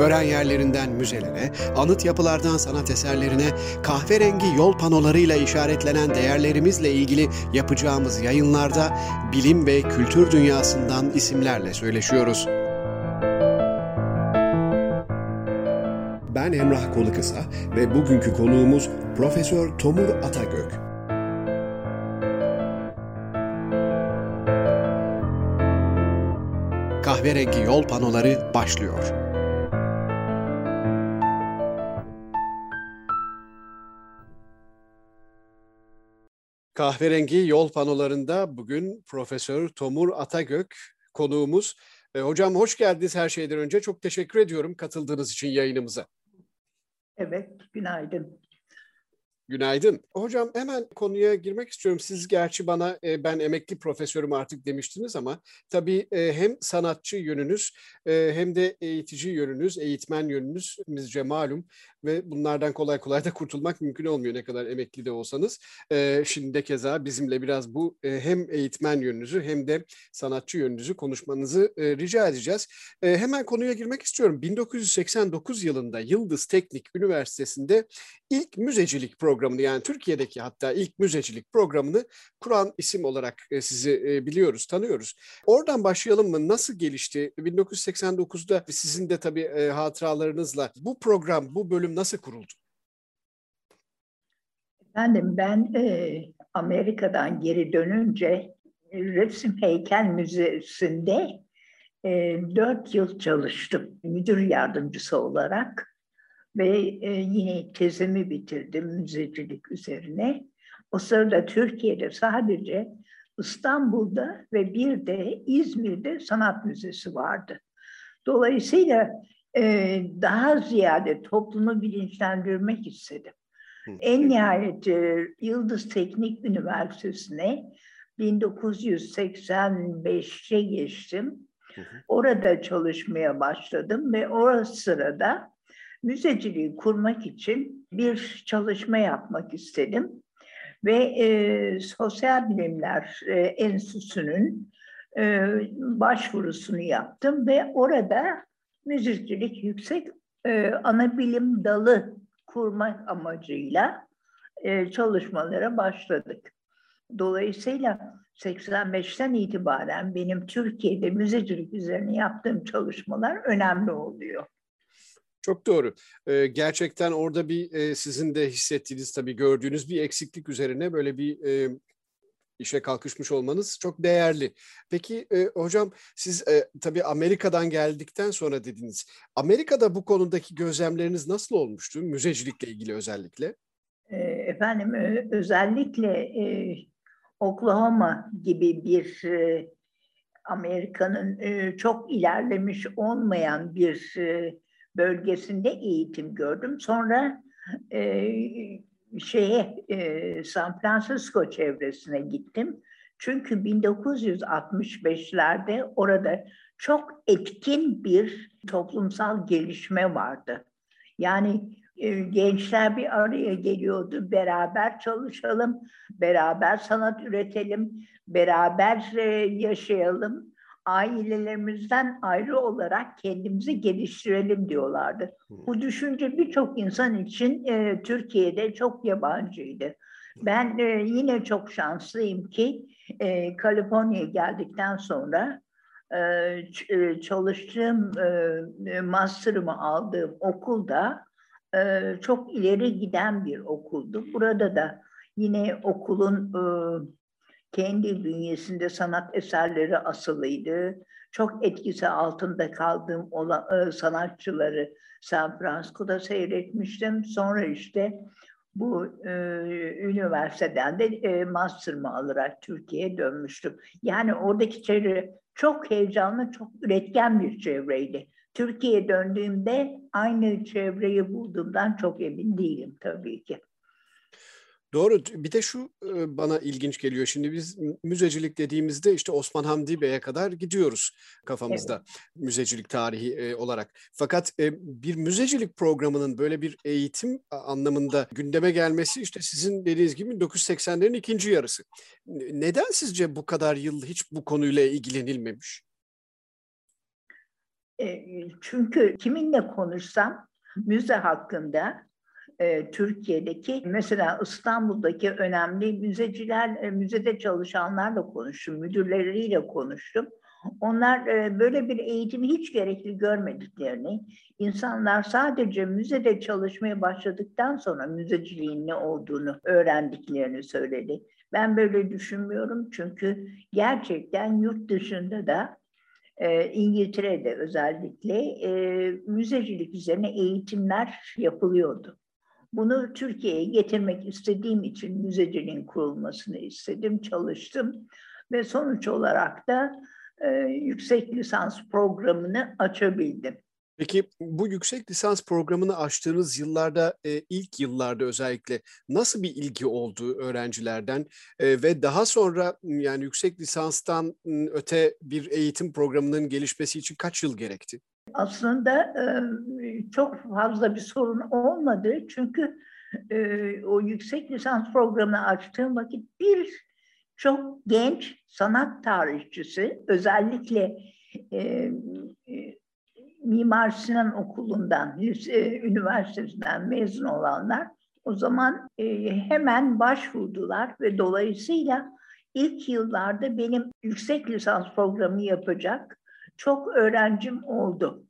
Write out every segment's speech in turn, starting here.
Öğren yerlerinden müzelere, anıt yapılardan sanat eserlerine, kahverengi yol panolarıyla işaretlenen değerlerimizle ilgili yapacağımız yayınlarda bilim ve kültür dünyasından isimlerle söyleşiyoruz. Ben Emrah Kolukısa ve bugünkü konuğumuz Profesör Tomur Atagök. Kahverengi yol panoları başlıyor. Kahverengi yol panolarında bugün Profesör Tomur Atagök konuğumuz. E, hocam hoş geldiniz her şeyden önce. Çok teşekkür ediyorum katıldığınız için yayınımıza. Evet, günaydın. Günaydın. Hocam hemen konuya girmek istiyorum. Siz gerçi bana e, ben emekli profesörüm artık demiştiniz ama tabii e, hem sanatçı yönünüz e, hem de eğitici yönünüz, eğitmen yönünüz bizce malum ve bunlardan kolay kolay da kurtulmak mümkün olmuyor ne kadar emekli de olsanız. E, şimdi de keza bizimle biraz bu e, hem eğitmen yönünüzü hem de sanatçı yönünüzü konuşmanızı e, rica edeceğiz. E, hemen konuya girmek istiyorum. 1989 yılında Yıldız Teknik Üniversitesi'nde ilk müzecilik programını yani Türkiye'deki hatta ilk müzecilik programını kuran isim olarak e, sizi e, biliyoruz, tanıyoruz. Oradan başlayalım mı? Nasıl gelişti? 1989'da sizin de tabii e, hatıralarınızla bu program, bu bölüm nasıl kuruldu? Efendim ben e, Amerika'dan geri dönünce Resim Heykel Müzesi'nde e, 4 yıl çalıştım müdür yardımcısı olarak ve e, yine tezimi bitirdim müzecilik üzerine. O sırada Türkiye'de sadece İstanbul'da ve bir de İzmir'de sanat müzesi vardı. Dolayısıyla e, daha ziyade toplumu bilinçlendirmek istedim. Hı. En nihayet e, Yıldız Teknik Üniversitesi'ne 1985'te geçtim. Hı hı. Orada çalışmaya başladım ve o sırada müzeciliği kurmak için bir çalışma yapmak istedim. Ve e, Sosyal Bilimler e, Enstitüsü'nün e, başvurusunu yaptım ve orada müzikçilik yüksek e, ana bilim dalı kurmak amacıyla e, çalışmalara başladık. Dolayısıyla 85'ten itibaren benim Türkiye'de müzecilik üzerine yaptığım çalışmalar önemli oluyor. Çok doğru. Ee, gerçekten orada bir e, sizin de hissettiğiniz tabii gördüğünüz bir eksiklik üzerine böyle bir e, işe kalkışmış olmanız çok değerli. Peki e, hocam siz e, tabii Amerika'dan geldikten sonra dediniz. Amerika'da bu konudaki gözlemleriniz nasıl olmuştu? Müzecilikle ilgili özellikle. Efendim özellikle e, Oklahoma gibi bir e, Amerika'nın e, çok ilerlemiş olmayan bir e, bölgesinde eğitim gördüm. Sonra e, şeye e, San Francisco çevresine gittim. Çünkü 1965'lerde orada çok etkin bir toplumsal gelişme vardı. Yani e, gençler bir araya geliyordu, beraber çalışalım, beraber sanat üretelim, beraber e, yaşayalım ailelerimizden ayrı olarak kendimizi geliştirelim diyorlardı. Bu düşünce birçok insan için e, Türkiye'de çok yabancıydı. Ben e, yine çok şanslıyım ki e, Kaliforniya'ya geldikten sonra e, e çalıştığım e, master'ımı aldığım okulda e, çok ileri giden bir okuldu. Burada da yine okulun e, kendi bünyesinde sanat eserleri asılıydı. Çok etkisi altında kaldığım olan, e, sanatçıları San Francisco'da seyretmiştim. Sonra işte bu e, üniversiteden de e, master'ımı alarak Türkiye'ye dönmüştüm. Yani oradaki çevre çok heyecanlı, çok üretken bir çevreydi. Türkiye'ye döndüğümde aynı çevreyi bulduğumdan çok emin değilim tabii ki. Doğru. Bir de şu bana ilginç geliyor. Şimdi biz müzecilik dediğimizde işte Osman Hamdi Bey'e kadar gidiyoruz kafamızda evet. müzecilik tarihi olarak. Fakat bir müzecilik programının böyle bir eğitim anlamında gündeme gelmesi işte sizin dediğiniz gibi 1980'lerin ikinci yarısı. Neden sizce bu kadar yıl hiç bu konuyla ilgilenilmemiş? Çünkü kiminle konuşsam müze hakkında e, Türkiye'deki mesela İstanbul'daki önemli müzeciler, e, müzede çalışanlarla konuştum, müdürleriyle konuştum. Onlar e, böyle bir eğitimi hiç gerekli görmediklerini, insanlar sadece müzede çalışmaya başladıktan sonra müzeciliğin ne olduğunu öğrendiklerini söyledi. Ben böyle düşünmüyorum çünkü gerçekten yurt dışında da e, İngiltere'de özellikle müzecilik üzerine eğitimler yapılıyordu. Bunu Türkiye'ye getirmek istediğim için müzeciliğin kurulmasını istedim, çalıştım ve sonuç olarak da e, yüksek lisans programını açabildim. Peki bu yüksek lisans programını açtığınız yıllarda, e, ilk yıllarda özellikle nasıl bir ilgi oldu öğrencilerden e, ve daha sonra yani yüksek lisanstan öte bir eğitim programının gelişmesi için kaç yıl gerekti? Aslında çok fazla bir sorun olmadı. Çünkü o yüksek lisans programını açtığım vakit bir çok genç sanat tarihçisi özellikle Mimar Sinan Okulu'ndan, üniversitesinden mezun olanlar o zaman hemen başvurdular ve dolayısıyla ilk yıllarda benim yüksek lisans programı yapacak çok öğrencim oldu.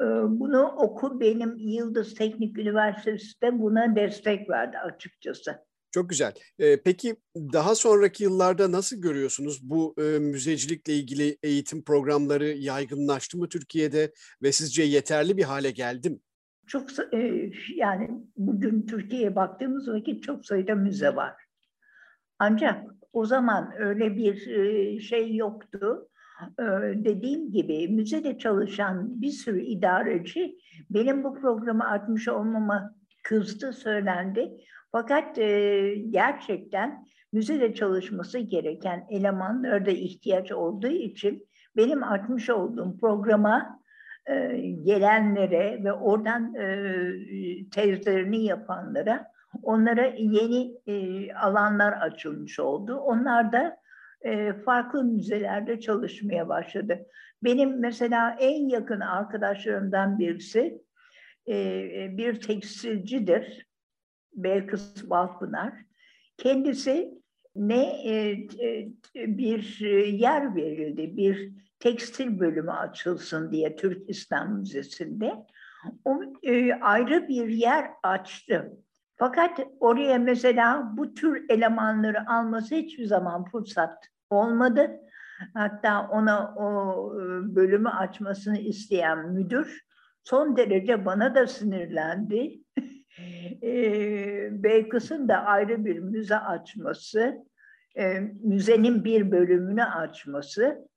Ee, bunu okul benim Yıldız Teknik Üniversitesi'de buna destek verdi açıkçası. Çok güzel. Ee, peki daha sonraki yıllarda nasıl görüyorsunuz bu e, müzecilikle ilgili eğitim programları yaygınlaştı mı Türkiye'de ve sizce yeterli bir hale geldi mi? Çok e, yani bugün Türkiye'ye baktığımız vakit çok sayıda müze var. Ancak o zaman öyle bir e, şey yoktu dediğim gibi müzede çalışan bir sürü idareci benim bu programı atmış olmama kızdı, söylendi. Fakat gerçekten müzede çalışması gereken elemanlara da ihtiyaç olduğu için benim atmış olduğum programa gelenlere ve oradan tezlerini yapanlara onlara yeni alanlar açılmış oldu. Onlar da e, farklı müzelerde çalışmaya başladı. Benim mesela en yakın arkadaşlarımdan birisi e, e bir tekstilcidir. Belkıs Balpınar. Kendisi ne e, bir yer verildi, bir tekstil bölümü açılsın diye Türk İslam Müzesi'nde. O ayrı bir yer açtı. Fakat oraya mesela bu tür elemanları alması hiçbir zaman fırsat olmadı. Hatta ona o e, bölümü açmasını isteyen müdür son derece bana da sinirlendi. e, Beykıs'ın da ayrı bir müze açması, e, müzenin bir bölümünü açması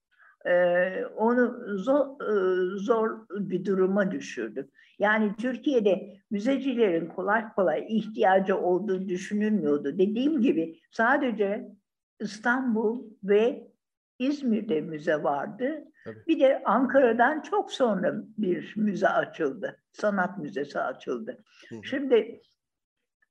e, onu zor, e, zor bir duruma düşürdü. Yani Türkiye'de müzecilerin kolay kolay ihtiyacı olduğu düşünülmüyordu. Dediğim gibi sadece İstanbul ve İzmir'de müze vardı. Tabii. Bir de Ankara'dan çok sonra bir müze açıldı. Sanat müzesi açıldı. Hı. Şimdi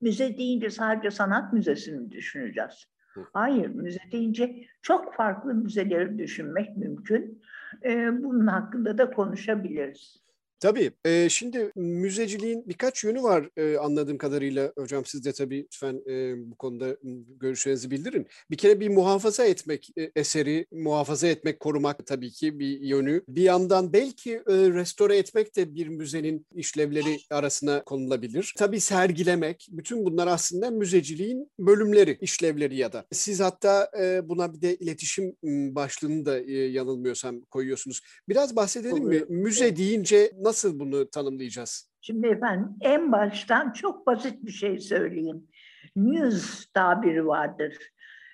müze deyince sadece sanat müzesini düşüneceğiz. Hı. Hayır, müze deyince çok farklı müzeleri düşünmek mümkün. Ee, bunun hakkında da konuşabiliriz. Tabii. E, şimdi müzeciliğin birkaç yönü var e, anladığım kadarıyla. Hocam siz de tabii lütfen e, bu konuda görüşlerinizi bildirin. Bir kere bir muhafaza etmek e, eseri, muhafaza etmek, korumak tabii ki bir yönü. Bir yandan belki e, restore etmek de bir müzenin işlevleri arasına konulabilir. Tabii sergilemek, bütün bunlar aslında müzeciliğin bölümleri, işlevleri ya da. Siz hatta e, buna bir de iletişim başlığını da e, yanılmıyorsam koyuyorsunuz. Biraz bahsedelim Oluyor. mi? Müze deyince nasıl bunu tanımlayacağız? Şimdi efendim en baştan çok basit bir şey söyleyeyim. Muse tabiri vardır.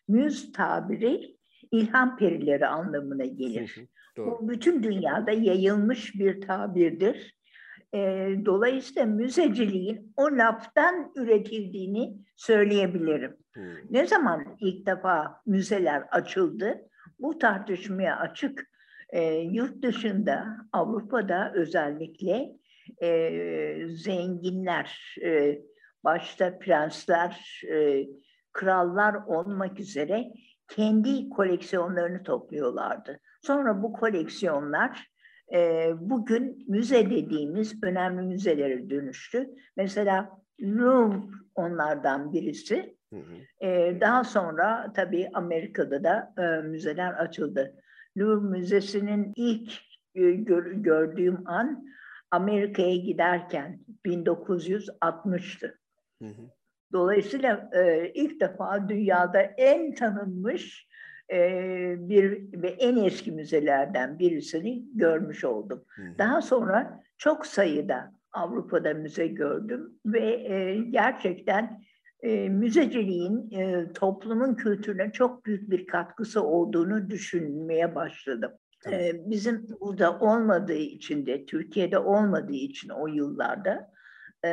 Muse tabiri ilham perileri anlamına gelir. Bu bütün dünyada yayılmış bir tabirdir. E, dolayısıyla müzeciliğin o laftan üretildiğini söyleyebilirim. Hmm. Ne zaman ilk defa müzeler açıldı? Bu tartışmaya açık. E, yurt dışında, Avrupa'da özellikle e, zenginler, e, başta prensler, e, krallar olmak üzere kendi koleksiyonlarını topluyorlardı. Sonra bu koleksiyonlar e, bugün müze dediğimiz önemli müzelere dönüştü. Mesela Louvre onlardan birisi. Hı hı. E, daha sonra tabii Amerika'da da e, müzeler açıldı. Louvre Müzesi'nin ilk e, gör, gördüğüm an Amerika'ya giderken 1960'tı. Hı hı. Dolayısıyla e, ilk defa dünyada en tanınmış e, bir ve en eski müzelerden birisini görmüş oldum. Hı hı. Daha sonra çok sayıda Avrupa'da müze gördüm ve e, gerçekten e, müzeciliğin e, toplumun kültürüne çok büyük bir katkısı olduğunu düşünmeye başladım. E, bizim burada olmadığı için de, Türkiye'de olmadığı için o yıllarda e,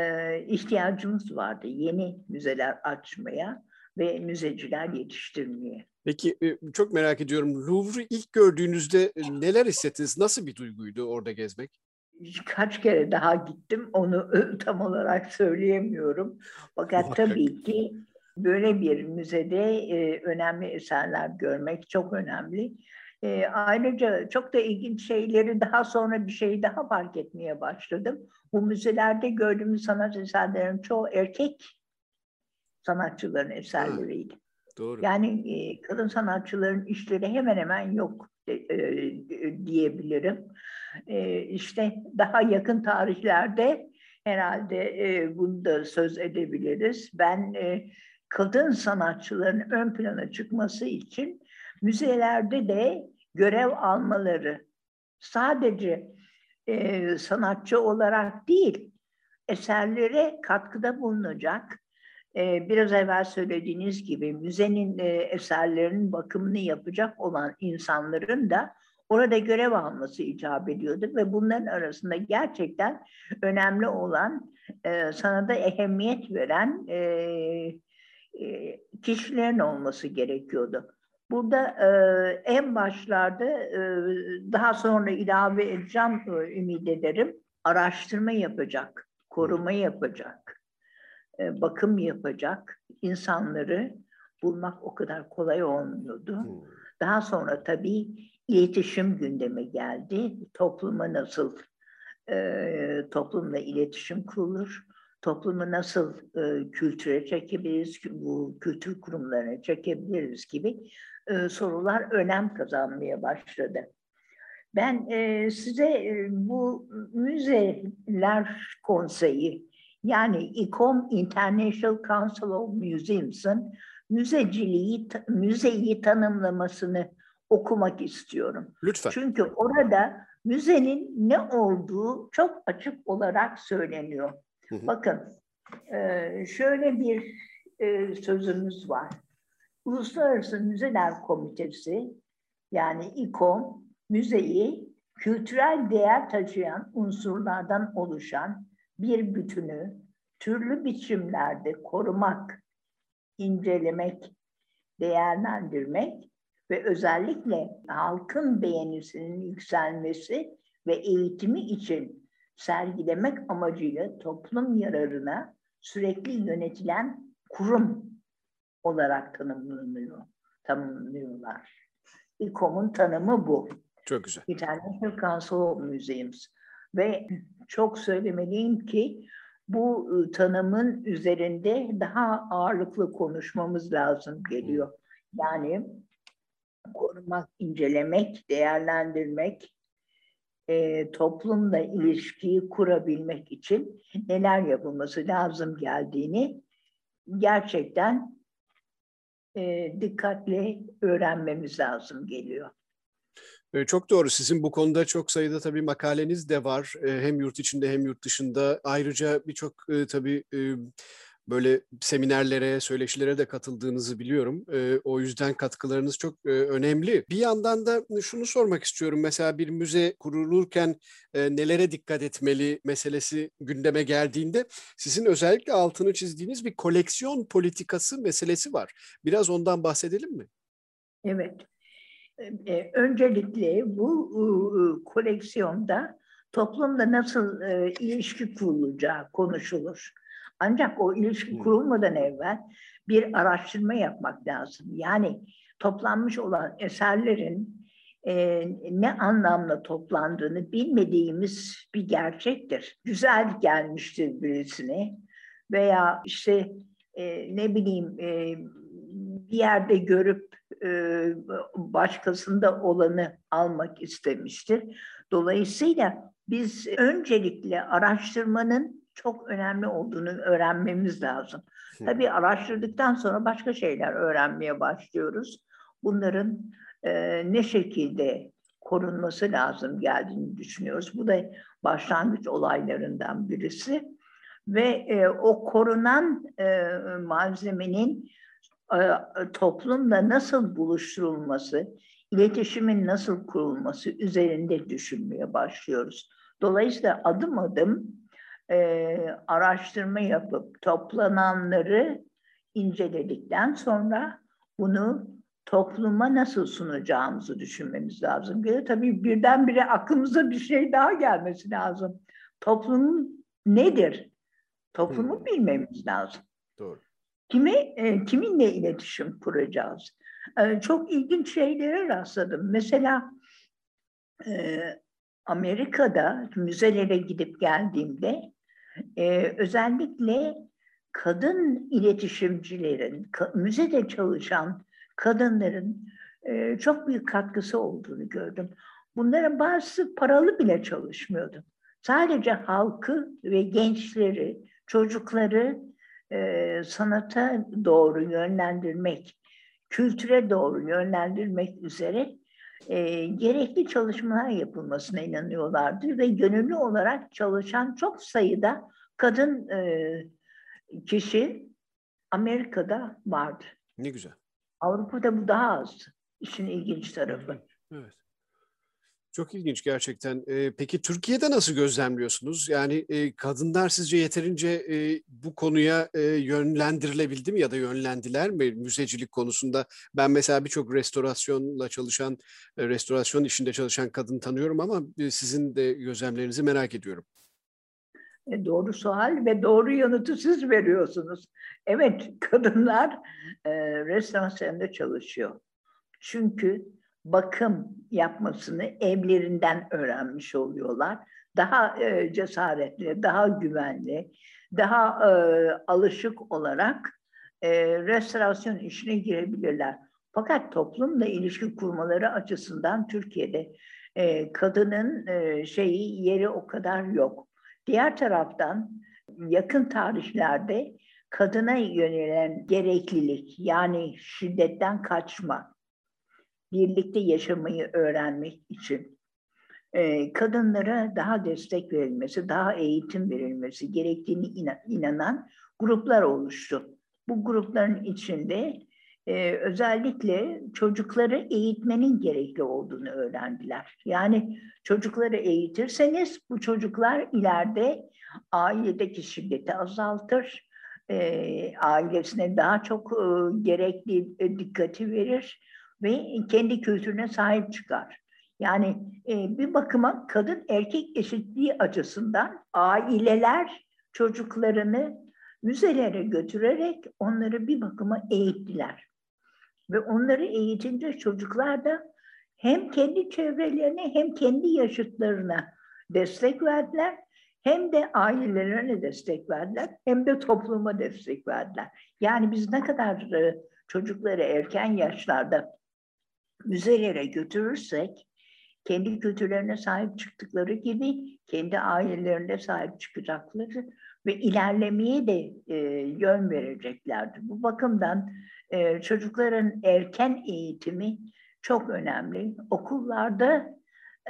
ihtiyacımız vardı yeni müzeler açmaya ve müzeciler yetiştirmeye. Peki çok merak ediyorum Louvre'u ilk gördüğünüzde neler hissettiniz? Nasıl bir duyguydu orada gezmek? Kaç kere daha gittim onu tam olarak söyleyemiyorum. Fakat Muhakkak. tabii ki böyle bir müzede önemli eserler görmek çok önemli. E, ayrıca çok da ilginç şeyleri daha sonra bir şey daha fark etmeye başladım. Bu müzelerde gördüğümüz sanat eserlerinin çoğu erkek sanatçıların eserleriydi. Doğru. Yani e, kadın sanatçıların işleri hemen hemen yok e, e, diyebilirim. E, işte daha yakın tarihlerde herhalde e, bunu da söz edebiliriz. Ben e, kadın sanatçıların ön plana çıkması için müzelerde de görev almaları sadece e, sanatçı olarak değil, eserlere katkıda bulunacak, e, biraz evvel söylediğiniz gibi müzenin eserlerinin bakımını yapacak olan insanların da orada görev alması icap ediyordu ve bunların arasında gerçekten önemli olan e, sanata ehemmiyet veren e, e, kişilerin olması gerekiyordu. Burada e, en başlarda e, daha sonra ilave edeceğim e, ümit ederim. Araştırma yapacak, koruma yapacak, e, bakım yapacak insanları bulmak o kadar kolay olmuyordu. Daha sonra tabii iletişim gündeme geldi. Topluma nasıl e, toplumla iletişim kurulur? Toplumu nasıl e, kültüre çekebiliriz, bu kültür kurumlarına çekebiliriz gibi e, sorular önem kazanmaya başladı. Ben e, size e, bu müzeler konseyi yani ICOM International Council of Museums'ın müzeciliği, müzeyi tanımlamasını okumak istiyorum. Lütfen. Çünkü orada müzenin ne olduğu çok açık olarak söyleniyor. Hı hı. Bakın e, şöyle bir e, sözümüz var. Uluslararası Müzeler Komitesi yani İKOM müzeyi kültürel değer taşıyan unsurlardan oluşan bir bütünü türlü biçimlerde korumak, incelemek, değerlendirmek ve özellikle halkın beğenisinin yükselmesi ve eğitimi için sergilemek amacıyla toplum yararına sürekli yönetilen kurum olarak tanımlanıyor, tanımlıyorlar. İKOM'un tanımı bu. Çok güzel. International Council of Museums. Ve çok söylemeliyim ki bu ıı, tanımın üzerinde daha ağırlıklı konuşmamız lazım geliyor. Yani korumak, incelemek, değerlendirmek, e, toplumla ilişkiyi kurabilmek için neler yapılması lazım geldiğini gerçekten e, dikkatle öğrenmemiz lazım geliyor. Çok doğru. Sizin bu konuda çok sayıda tabii makaleniz de var. Hem yurt içinde hem yurt dışında. Ayrıca birçok tabii böyle seminerlere, söyleşilere de katıldığınızı biliyorum. E, o yüzden katkılarınız çok e, önemli. Bir yandan da şunu sormak istiyorum. Mesela bir müze kurulurken e, nelere dikkat etmeli meselesi gündeme geldiğinde sizin özellikle altını çizdiğiniz bir koleksiyon politikası meselesi var. Biraz ondan bahsedelim mi? Evet. Öncelikle bu koleksiyonda toplumda nasıl ilişki kurulacağı konuşulur. Ancak o ilişki kurulmadan evvel bir araştırma yapmak lazım. Yani toplanmış olan eserlerin e, ne anlamla toplandığını bilmediğimiz bir gerçektir. Güzel gelmiştir birisine veya işte e, ne bileyim e, bir yerde görüp e, başkasında olanı almak istemiştir. Dolayısıyla biz öncelikle araştırmanın çok önemli olduğunu öğrenmemiz lazım. Tabii araştırdıktan sonra başka şeyler öğrenmeye başlıyoruz. Bunların e, ne şekilde korunması lazım geldiğini düşünüyoruz. Bu da başlangıç olaylarından birisi. Ve e, o korunan e, malzemenin e, toplumla nasıl buluşturulması, iletişimin nasıl kurulması üzerinde düşünmeye başlıyoruz. Dolayısıyla adım adım e, araştırma yapıp toplananları inceledikten sonra bunu topluma nasıl sunacağımızı düşünmemiz lazım. De tabii birdenbire aklımıza bir şey daha gelmesi lazım. Toplum nedir? Toplumu hmm. bilmemiz lazım. Doğru. Kimi, e, kiminle iletişim kuracağız? E, çok ilginç şeylere rastladım. Mesela e, Amerika'da müzelere gidip geldiğimde e, özellikle kadın iletişimcilerin, müzede çalışan kadınların e, çok büyük katkısı olduğunu gördüm. Bunların bazısı paralı bile çalışmıyordu. Sadece halkı ve gençleri, çocukları e, sanata doğru yönlendirmek, kültüre doğru yönlendirmek üzere e, gerekli çalışmalar yapılmasına inanıyorlardı ve gönüllü olarak çalışan çok sayıda kadın e, kişi Amerika'da vardı. Ne güzel. Avrupa'da bu daha az. İşin ilginç tarafı. Evet. evet. Çok ilginç gerçekten. Ee, peki Türkiye'de nasıl gözlemliyorsunuz? Yani e, kadınlar sizce yeterince e, bu konuya e, yönlendirilebildi mi ya da yönlendiler mi müzecilik konusunda? Ben mesela birçok restorasyonla çalışan, e, restorasyon işinde çalışan kadın tanıyorum ama e, sizin de gözlemlerinizi merak ediyorum. E, doğru sual ve doğru yanıtı siz veriyorsunuz. Evet, kadınlar e, restorasyonda çalışıyor. Çünkü bakım yapmasını evlerinden öğrenmiş oluyorlar. Daha e, cesaretli, daha güvenli, daha e, alışık olarak e, restorasyon işine girebilirler. Fakat toplumla ilişki kurmaları açısından Türkiye'de e, kadının e, şeyi yeri o kadar yok. Diğer taraftan yakın tarihlerde kadına yönelen gereklilik yani şiddetten kaçma, birlikte yaşamayı öğrenmek için e, kadınlara daha destek verilmesi, daha eğitim verilmesi gerektiğini inanan gruplar oluştu. Bu grupların içinde e, özellikle çocukları eğitmenin gerekli olduğunu öğrendiler. Yani çocukları eğitirseniz bu çocuklar ileride ailedeki şiddeti azaltır, e, ailesine daha çok gerekli dikkati verir ve kendi kültürüne sahip çıkar. Yani e, bir bakıma kadın erkek eşitliği açısından aileler çocuklarını müzelere götürerek onları bir bakıma eğittiler. Ve onları eğitince çocuklar da hem kendi çevrelerine hem kendi yaşıtlarına destek verdiler hem de ailelerine destek verdiler hem de topluma destek verdiler. Yani biz ne kadar e, çocukları erken yaşlarda müzelere götürürsek kendi kültürlerine sahip çıktıkları gibi kendi ailelerine sahip çıkacakları ve ilerlemeye de e, yön vereceklerdi. Bu bakımdan e, çocukların erken eğitimi çok önemli. Okullarda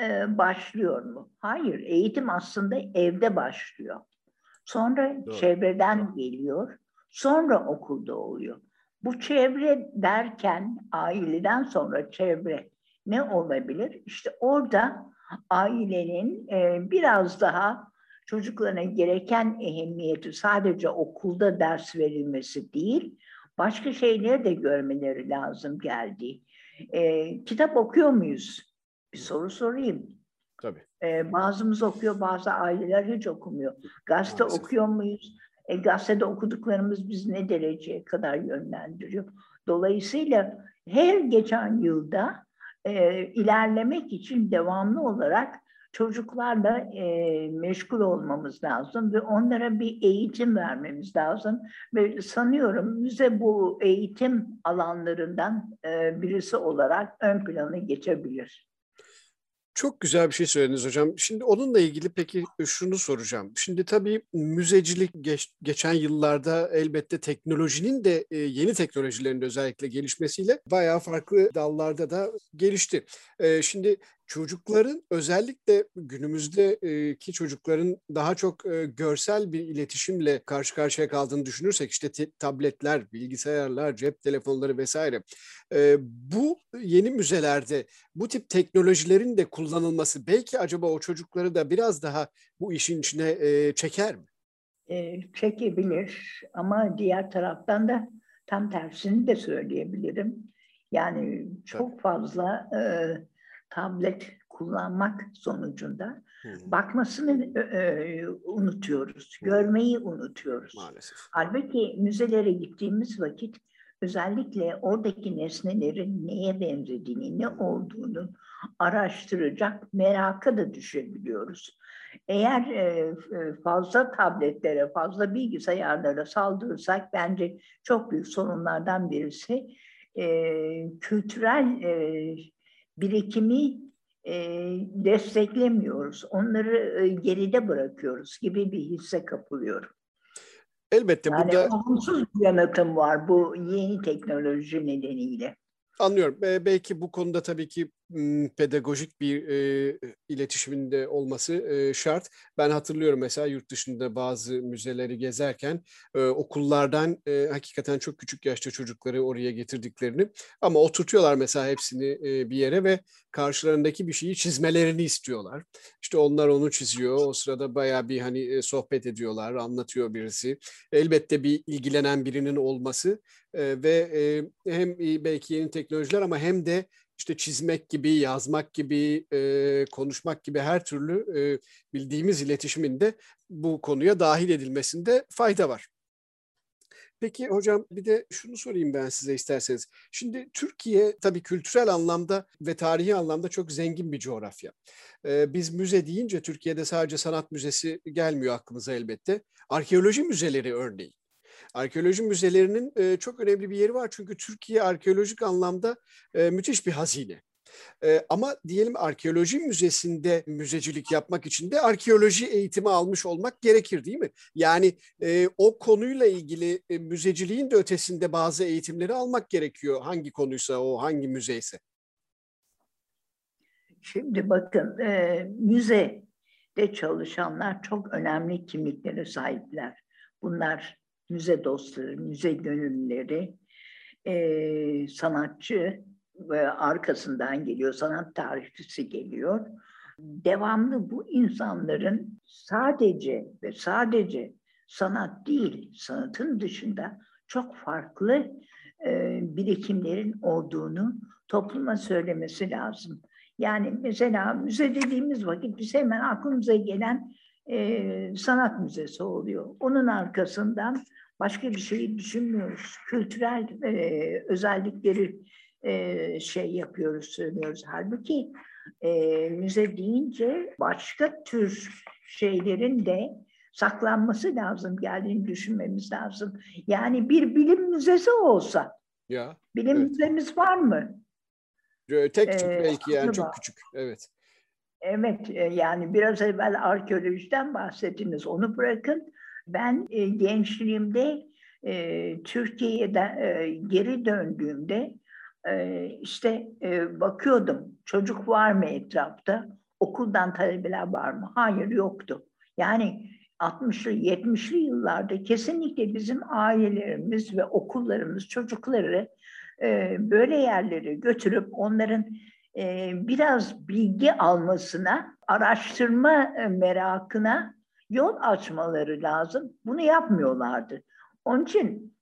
e, başlıyor mu? Hayır, eğitim aslında evde başlıyor. Sonra Doğru. çevreden geliyor. sonra okulda oluyor. Bu çevre derken aileden sonra çevre ne olabilir? İşte orada ailenin e, biraz daha çocuklarına gereken ehemmiyeti sadece okulda ders verilmesi değil, başka şeyleri de görmeleri lazım geldi. E, kitap okuyor muyuz? Bir soru sorayım. Tabii. E, bazımız okuyor, bazı aileler hiç okumuyor. Gazete Maalesef. okuyor muyuz? E, gazetede okuduklarımız biz ne dereceye kadar yönlendiriyor? Dolayısıyla her geçen yılda e, ilerlemek için devamlı olarak çocuklarla e, meşgul olmamız lazım ve onlara bir eğitim vermemiz lazım. Ve sanıyorum müze bu eğitim alanlarından e, birisi olarak ön plana geçebilir. Çok güzel bir şey söylediniz hocam. Şimdi onunla ilgili peki şunu soracağım. Şimdi tabii müzecilik geç, geçen yıllarda elbette teknolojinin de e, yeni teknolojilerin de özellikle gelişmesiyle bayağı farklı dallarda da gelişti. E, şimdi çocukların özellikle günümüzdeki çocukların daha çok görsel bir iletişimle karşı karşıya kaldığını düşünürsek işte tabletler, bilgisayarlar, cep telefonları vesaire bu yeni müzelerde bu tip teknolojilerin de kullanılması belki acaba o çocukları da biraz daha bu işin içine çeker mi? çekebilir ama diğer taraftan da tam tersini de söyleyebilirim. Yani çok fazla e, tablet kullanmak sonucunda hmm. bakmasını e, unutuyoruz, hmm. görmeyi unutuyoruz. Maalesef. Halbuki müzelere gittiğimiz vakit özellikle oradaki nesnelerin neye benzediğini, ne olduğunu araştıracak meraka da düşebiliyoruz. Eğer e, fazla tabletlere, fazla bilgisayarlara saldırırsak bence çok büyük sorunlardan birisi e, kültürel e, birikimi e, desteklemiyoruz. Onları e, geride bırakıyoruz gibi bir hisse kapılıyorum. Elbette yani burada... olumsuz bir yanıtım var bu yeni teknoloji nedeniyle. Anlıyorum. belki bu konuda tabii ki pedagojik bir e, iletişiminde olması e, şart. Ben hatırlıyorum mesela yurt dışında bazı müzeleri gezerken e, okullardan e, hakikaten çok küçük yaşta çocukları oraya getirdiklerini ama oturtuyorlar mesela hepsini e, bir yere ve karşılarındaki bir şeyi çizmelerini istiyorlar. İşte onlar onu çiziyor. O sırada bayağı bir hani e, sohbet ediyorlar, anlatıyor birisi. Elbette bir ilgilenen birinin olması e, ve e, hem belki yeni teknolojiler ama hem de işte çizmek gibi, yazmak gibi, e, konuşmak gibi her türlü e, bildiğimiz iletişimin de bu konuya dahil edilmesinde fayda var. Peki hocam bir de şunu sorayım ben size isterseniz. Şimdi Türkiye tabii kültürel anlamda ve tarihi anlamda çok zengin bir coğrafya. Ee, biz müze deyince Türkiye'de sadece sanat müzesi gelmiyor aklımıza elbette. Arkeoloji müzeleri örneğin. Arkeoloji müzelerinin e, çok önemli bir yeri var çünkü Türkiye arkeolojik anlamda e, müthiş bir hazine. E, ama diyelim arkeoloji müzesinde müzecilik yapmak için de arkeoloji eğitimi almış olmak gerekir değil mi? Yani e, o konuyla ilgili e, müzeciliğin de ötesinde bazı eğitimleri almak gerekiyor. Hangi konuysa o, hangi müzeyse. Şimdi bakın e, müzede çalışanlar çok önemli kimliklere sahipler. Bunlar müze dostları, müze gönüllüleri, e, sanatçı ve arkasından geliyor, sanat tarihçisi geliyor. Devamlı bu insanların sadece ve sadece sanat değil, sanatın dışında çok farklı e, birikimlerin olduğunu topluma söylemesi lazım. Yani mesela müze dediğimiz vakit biz hemen aklımıza gelen e, sanat müzesi oluyor. Onun arkasından başka bir şeyi düşünmüyoruz. Kültürel e, özellikleri e, şey yapıyoruz, söylüyoruz. Halbuki e, müze deyince başka tür şeylerin de saklanması lazım, geldiğini düşünmemiz lazım. Yani bir bilim müzesi olsa, ya, bilim evet. müzemiz var mı? Tek tük ee, belki yani çok küçük, evet. Evet, e, yani biraz evvel arkeolojiden bahsettiniz, onu bırakın. Ben e, gençliğimde e, Türkiye'de e, geri döndüğümde e, işte e, bakıyordum çocuk var mı etrafta, okuldan talebeler var mı? Hayır yoktu. Yani 60'lı 70'li yıllarda kesinlikle bizim ailelerimiz ve okullarımız çocukları e, böyle yerlere götürüp onların e, biraz bilgi almasına, araştırma merakına yol açmaları lazım. Bunu yapmıyorlardı. Onun için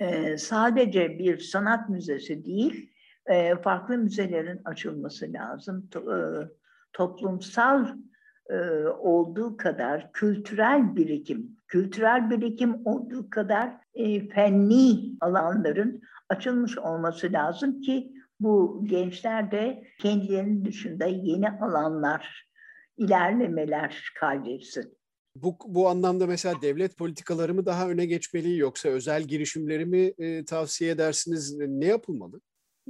e, sadece bir sanat müzesi değil, e, farklı müzelerin açılması lazım. To, e, toplumsal e, olduğu kadar kültürel birikim, kültürel birikim olduğu kadar e, fenli alanların açılmış olması lazım ki bu gençler de kendilerinin dışında yeni alanlar, ilerlemeler kaydetsin. Bu, bu anlamda mesela devlet politikaları mı daha öne geçmeli yoksa özel girişimleri mi e, tavsiye edersiniz? Ne yapılmalı?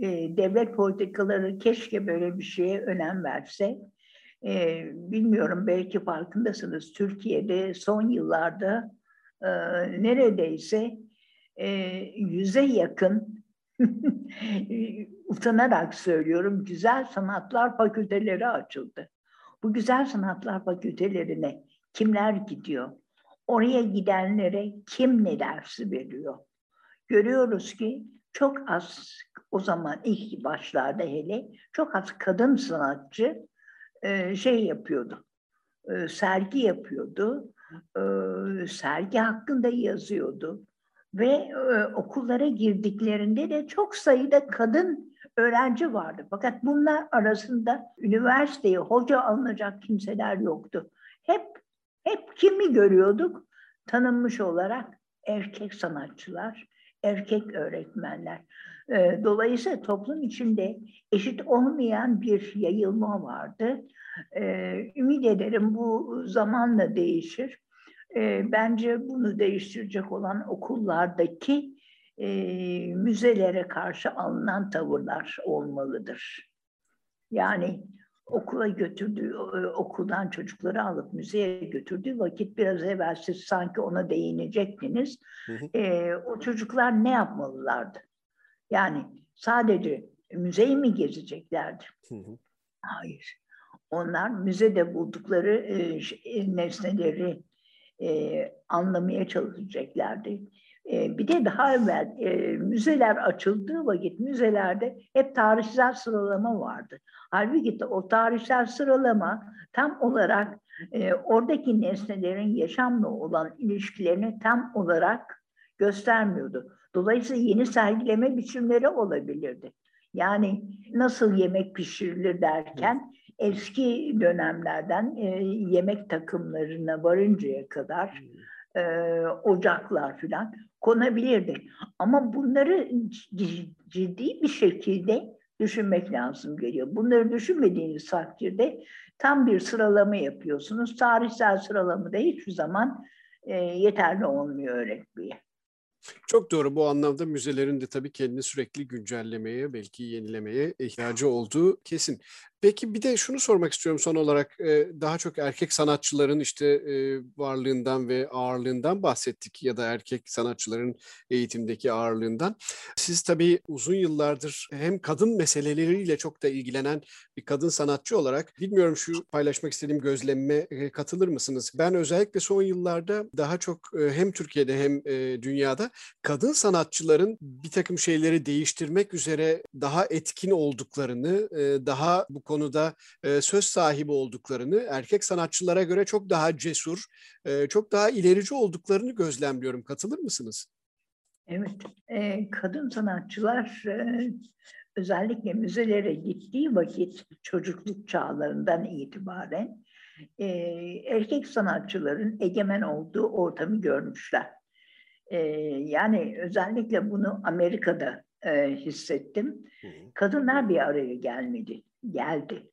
E, devlet politikaları keşke böyle bir şeye önem verse. E, bilmiyorum belki farkındasınız Türkiye'de son yıllarda e, neredeyse e, yüze yakın utanarak söylüyorum güzel sanatlar fakülteleri açıldı. Bu güzel sanatlar fakültelerine kimler gidiyor? Oraya gidenlere kim ne dersi veriyor? Görüyoruz ki çok az o zaman ilk başlarda hele çok az kadın sanatçı e, şey yapıyordu. E, sergi yapıyordu. E, sergi hakkında yazıyordu. Ve okullara girdiklerinde de çok sayıda kadın öğrenci vardı. Fakat bunlar arasında üniversiteye hoca alınacak kimseler yoktu. Hep hep kimi görüyorduk? Tanınmış olarak erkek sanatçılar, erkek öğretmenler. Ee, dolayısıyla toplum içinde eşit olmayan bir yayılma vardı. Ee, ümit ederim bu zamanla değişir. Ee, bence bunu değiştirecek olan okullardaki e, müzelere karşı alınan tavırlar olmalıdır. Yani okula götürdüğü, e, okuldan çocukları alıp müzeye götürdüğü vakit biraz evvel siz sanki ona değinecektiniz. Hı hı. E, o çocuklar ne yapmalılardı? Yani sadece müzeyi mi gezeceklerdi? Hı hı. Hayır. Onlar müzede buldukları e nesneleri e, anlamaya çalışacaklardı. Bir de daha evvel e, müzeler açıldığı vakit müzelerde hep tarihsel sıralama vardı. Halbuki de o tarihsel sıralama tam olarak e, oradaki nesnelerin yaşamla olan ilişkilerini tam olarak göstermiyordu. Dolayısıyla yeni sergileme biçimleri olabilirdi. Yani nasıl yemek pişirilir derken eski dönemlerden e, yemek takımlarına varıncaya kadar e, ocaklar filan konabilirdi. Ama bunları ciddi bir şekilde düşünmek lazım geliyor. Bunları düşünmediğiniz takdirde tam bir sıralama yapıyorsunuz. Tarihsel sıralama da hiçbir zaman e, yeterli olmuyor öğretmeye. Çok doğru. Bu anlamda müzelerin de tabii kendini sürekli güncellemeye, belki yenilemeye ihtiyacı olduğu kesin. Peki bir de şunu sormak istiyorum son olarak. Daha çok erkek sanatçıların işte varlığından ve ağırlığından bahsettik ya da erkek sanatçıların eğitimdeki ağırlığından. Siz tabii uzun yıllardır hem kadın meseleleriyle çok da ilgilenen bir kadın sanatçı olarak bilmiyorum şu paylaşmak istediğim gözlemime katılır mısınız? Ben özellikle son yıllarda daha çok hem Türkiye'de hem dünyada kadın sanatçıların bir takım şeyleri değiştirmek üzere daha etkin olduklarını, daha bu konuda e, söz sahibi olduklarını, erkek sanatçılara göre çok daha cesur, e, çok daha ilerici olduklarını gözlemliyorum. Katılır mısınız? Evet, e, kadın sanatçılar e, özellikle müzelere gittiği vakit çocukluk çağlarından itibaren e, erkek sanatçıların egemen olduğu ortamı görmüşler. E, yani özellikle bunu Amerika'da e, hissettim. Kadınlar bir araya gelmedi geldi.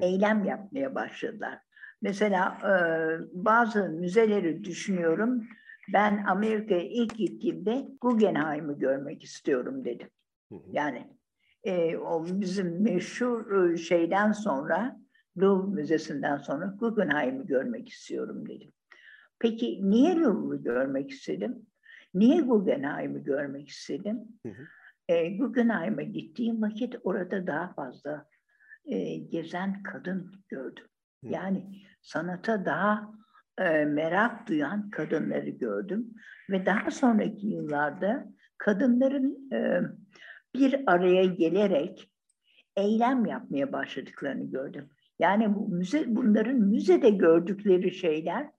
Eylem yapmaya başladılar. Mesela e, bazı müzeleri düşünüyorum. Ben Amerika'ya ilk gittiğimde Guggenheim'ı görmek istiyorum dedim. Yani e, o bizim meşhur şeyden sonra Louvre Müzesi'nden sonra Guggenheim'ı görmek istiyorum dedim. Peki niye Louvre'u görmek istedim? Niye Guggenheim'ı görmek istedim? Hı hı. E, Guggenheim'a gittiğim vakit orada daha fazla e, gezen kadın gördüm. Yani sanata daha e, merak duyan kadınları gördüm ve daha sonraki yıllarda kadınların e, bir araya gelerek eylem yapmaya başladıklarını gördüm. Yani bu müze, bunların müzede gördükleri şeyler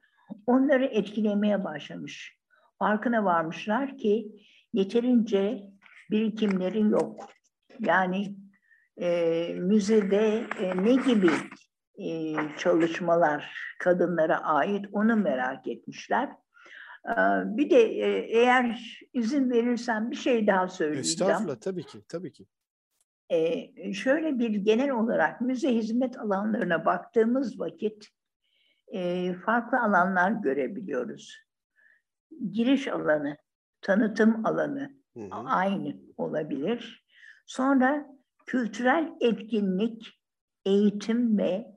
onları etkilemeye başlamış. Farkına varmışlar ki yeterince birikimleri yok. Yani e, müzede e, ne gibi e, çalışmalar kadınlara ait onu merak etmişler. E, bir de e, eğer izin verirsen bir şey daha söyleyeceğim. Estağfurullah tabii ki, tabii ki. E, şöyle bir genel olarak müze hizmet alanlarına baktığımız vakit e, farklı alanlar görebiliyoruz. Giriş alanı, tanıtım alanı hı hı. aynı olabilir. Sonra kültürel etkinlik, eğitim ve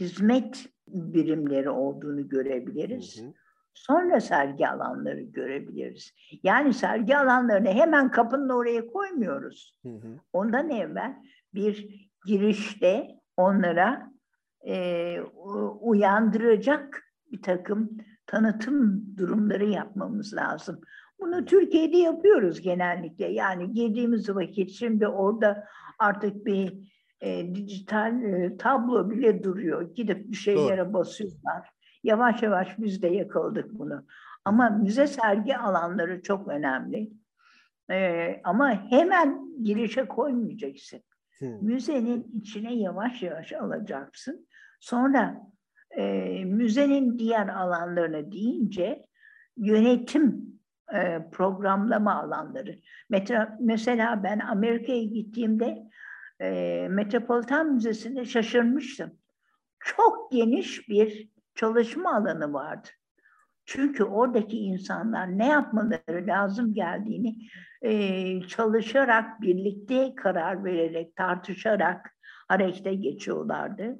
hizmet birimleri olduğunu görebiliriz. Hı hı. Sonra sergi alanları görebiliriz. Yani sergi alanlarını hemen kapının oraya koymuyoruz. Hı hı. Ondan evvel bir girişte onlara e, uyandıracak bir takım tanıtım durumları yapmamız lazım. Bunu Türkiye'de yapıyoruz genellikle. Yani girdiğimiz vakit şimdi orada artık bir e, dijital e, tablo bile duruyor. Gidip bir şeylere Doğru. basıyorlar. Yavaş yavaş biz de yakaladık bunu. Ama müze sergi alanları çok önemli. E, ama hemen girişe koymayacaksın. Hmm. Müzenin içine yavaş yavaş alacaksın. Sonra e, müzenin diğer alanlarına deyince yönetim e, programlama alanları. Metra, mesela ben Amerika'ya gittiğimde e, Metropolitan Müzesi'nde şaşırmıştım. Çok geniş bir çalışma alanı vardı. Çünkü oradaki insanlar ne yapmaları lazım geldiğini e, çalışarak, birlikte karar vererek, tartışarak harekete geçiyorlardı.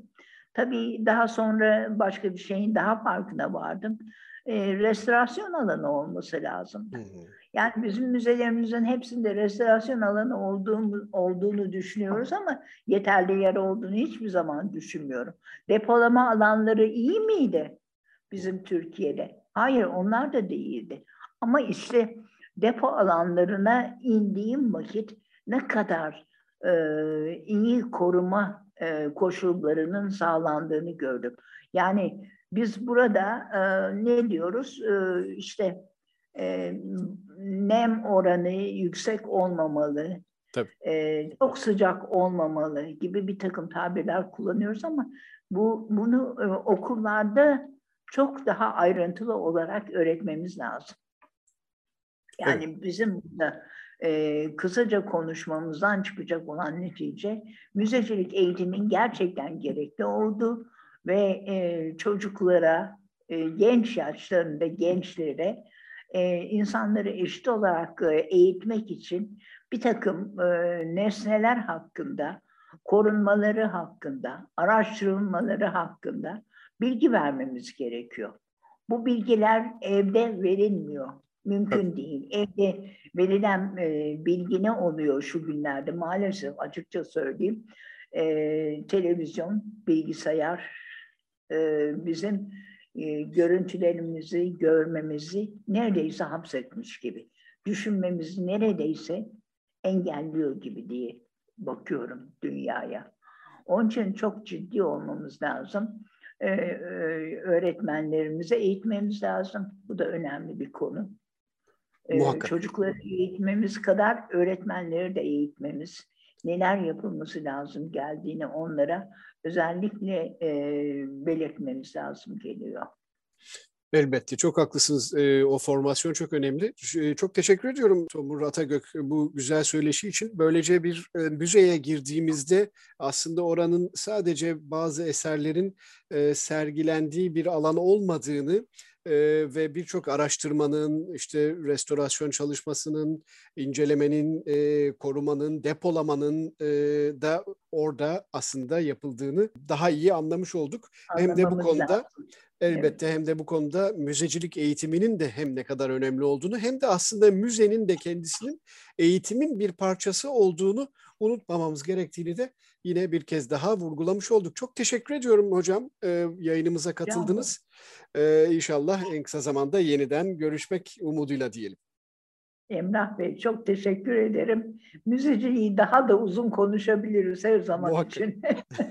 Tabii daha sonra başka bir şeyin daha farkına vardım. E, restorasyon alanı olması lazım. Yani bizim müzelerimizin hepsinde restorasyon alanı olduğunu, olduğunu düşünüyoruz ama yeterli yer olduğunu hiçbir zaman düşünmüyorum. Depolama alanları iyi miydi bizim Türkiye'de? Hayır onlar da değildi. Ama işte depo alanlarına indiğim vakit ne kadar e, iyi koruma e, koşullarının sağlandığını gördüm. Yani biz burada e, ne diyoruz? E, işte e, nem oranı yüksek olmamalı, E, çok sıcak olmamalı gibi bir takım tabirler kullanıyoruz ama bu bunu e, okullarda çok daha ayrıntılı olarak öğretmemiz lazım. Yani evet. bizim burada e, kısaca konuşmamızdan çıkacak olan netice müzecilik eğitimin gerçekten gerekli olduğu ve e, çocuklara, e, genç yaşlarında gençlere e, insanları eşit olarak e, eğitmek için bir takım e, nesneler hakkında, korunmaları hakkında, araştırılmaları hakkında bilgi vermemiz gerekiyor. Bu bilgiler evde verilmiyor. Mümkün değil. Evde verilen e, bilgi ne oluyor şu günlerde? Maalesef açıkça söyleyeyim. E, televizyon, bilgisayar e, bizim e, görüntülerimizi görmemizi neredeyse hapsetmiş gibi. Düşünmemizi neredeyse engelliyor gibi diye bakıyorum dünyaya. Onun için çok ciddi olmamız lazım. Ee, öğretmenlerimize eğitmemiz lazım. Bu da önemli bir konu. Ee, çocukları eğitmemiz kadar öğretmenleri de eğitmemiz, neler yapılması lazım geldiğini onlara özellikle e, belirtmemiz lazım geliyor. Elbette çok haklısınız. E, o formasyon çok önemli. E, çok teşekkür ediyorum Tomur Atagök bu güzel söyleşi için. Böylece bir e, müzeye girdiğimizde aslında oranın sadece bazı eserlerin e, sergilendiği bir alan olmadığını e, ve birçok araştırmanın, işte restorasyon çalışmasının, incelemenin, e, korumanın, depolamanın e, da orada aslında yapıldığını daha iyi anlamış olduk. Anlamamız Hem de bu konuda lazım Elbette evet. hem de bu konuda müzecilik eğitiminin de hem ne kadar önemli olduğunu hem de aslında müzenin de kendisinin eğitimin bir parçası olduğunu unutmamamız gerektiğini de yine bir kez daha vurgulamış olduk. Çok teşekkür ediyorum hocam e, yayınımıza katıldınız. E, inşallah en kısa zamanda yeniden görüşmek umuduyla diyelim. Emrah Bey çok teşekkür ederim. Müzeciliği daha da uzun konuşabiliriz her zaman Muhakkak. için.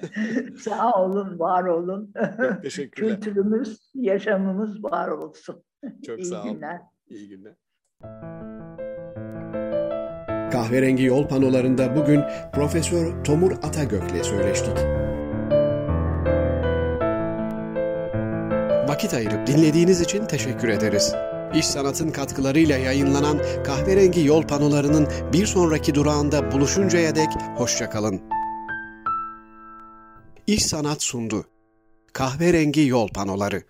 Sağ olun, var olun. teşekkürler. Kültürümüz, yaşamımız var olsun. Çok İyi sağ olun. Günler. İyi günler. Kahverengi yol panolarında bugün Profesör Tomur Atagök'le söyleştik. Vakit ayırıp dinlediğiniz için teşekkür ederiz. İş Sanat'ın katkılarıyla yayınlanan kahverengi yol panolarının bir sonraki durağında buluşuncaya dek hoşçakalın. İş Sanat sundu. Kahverengi yol panoları.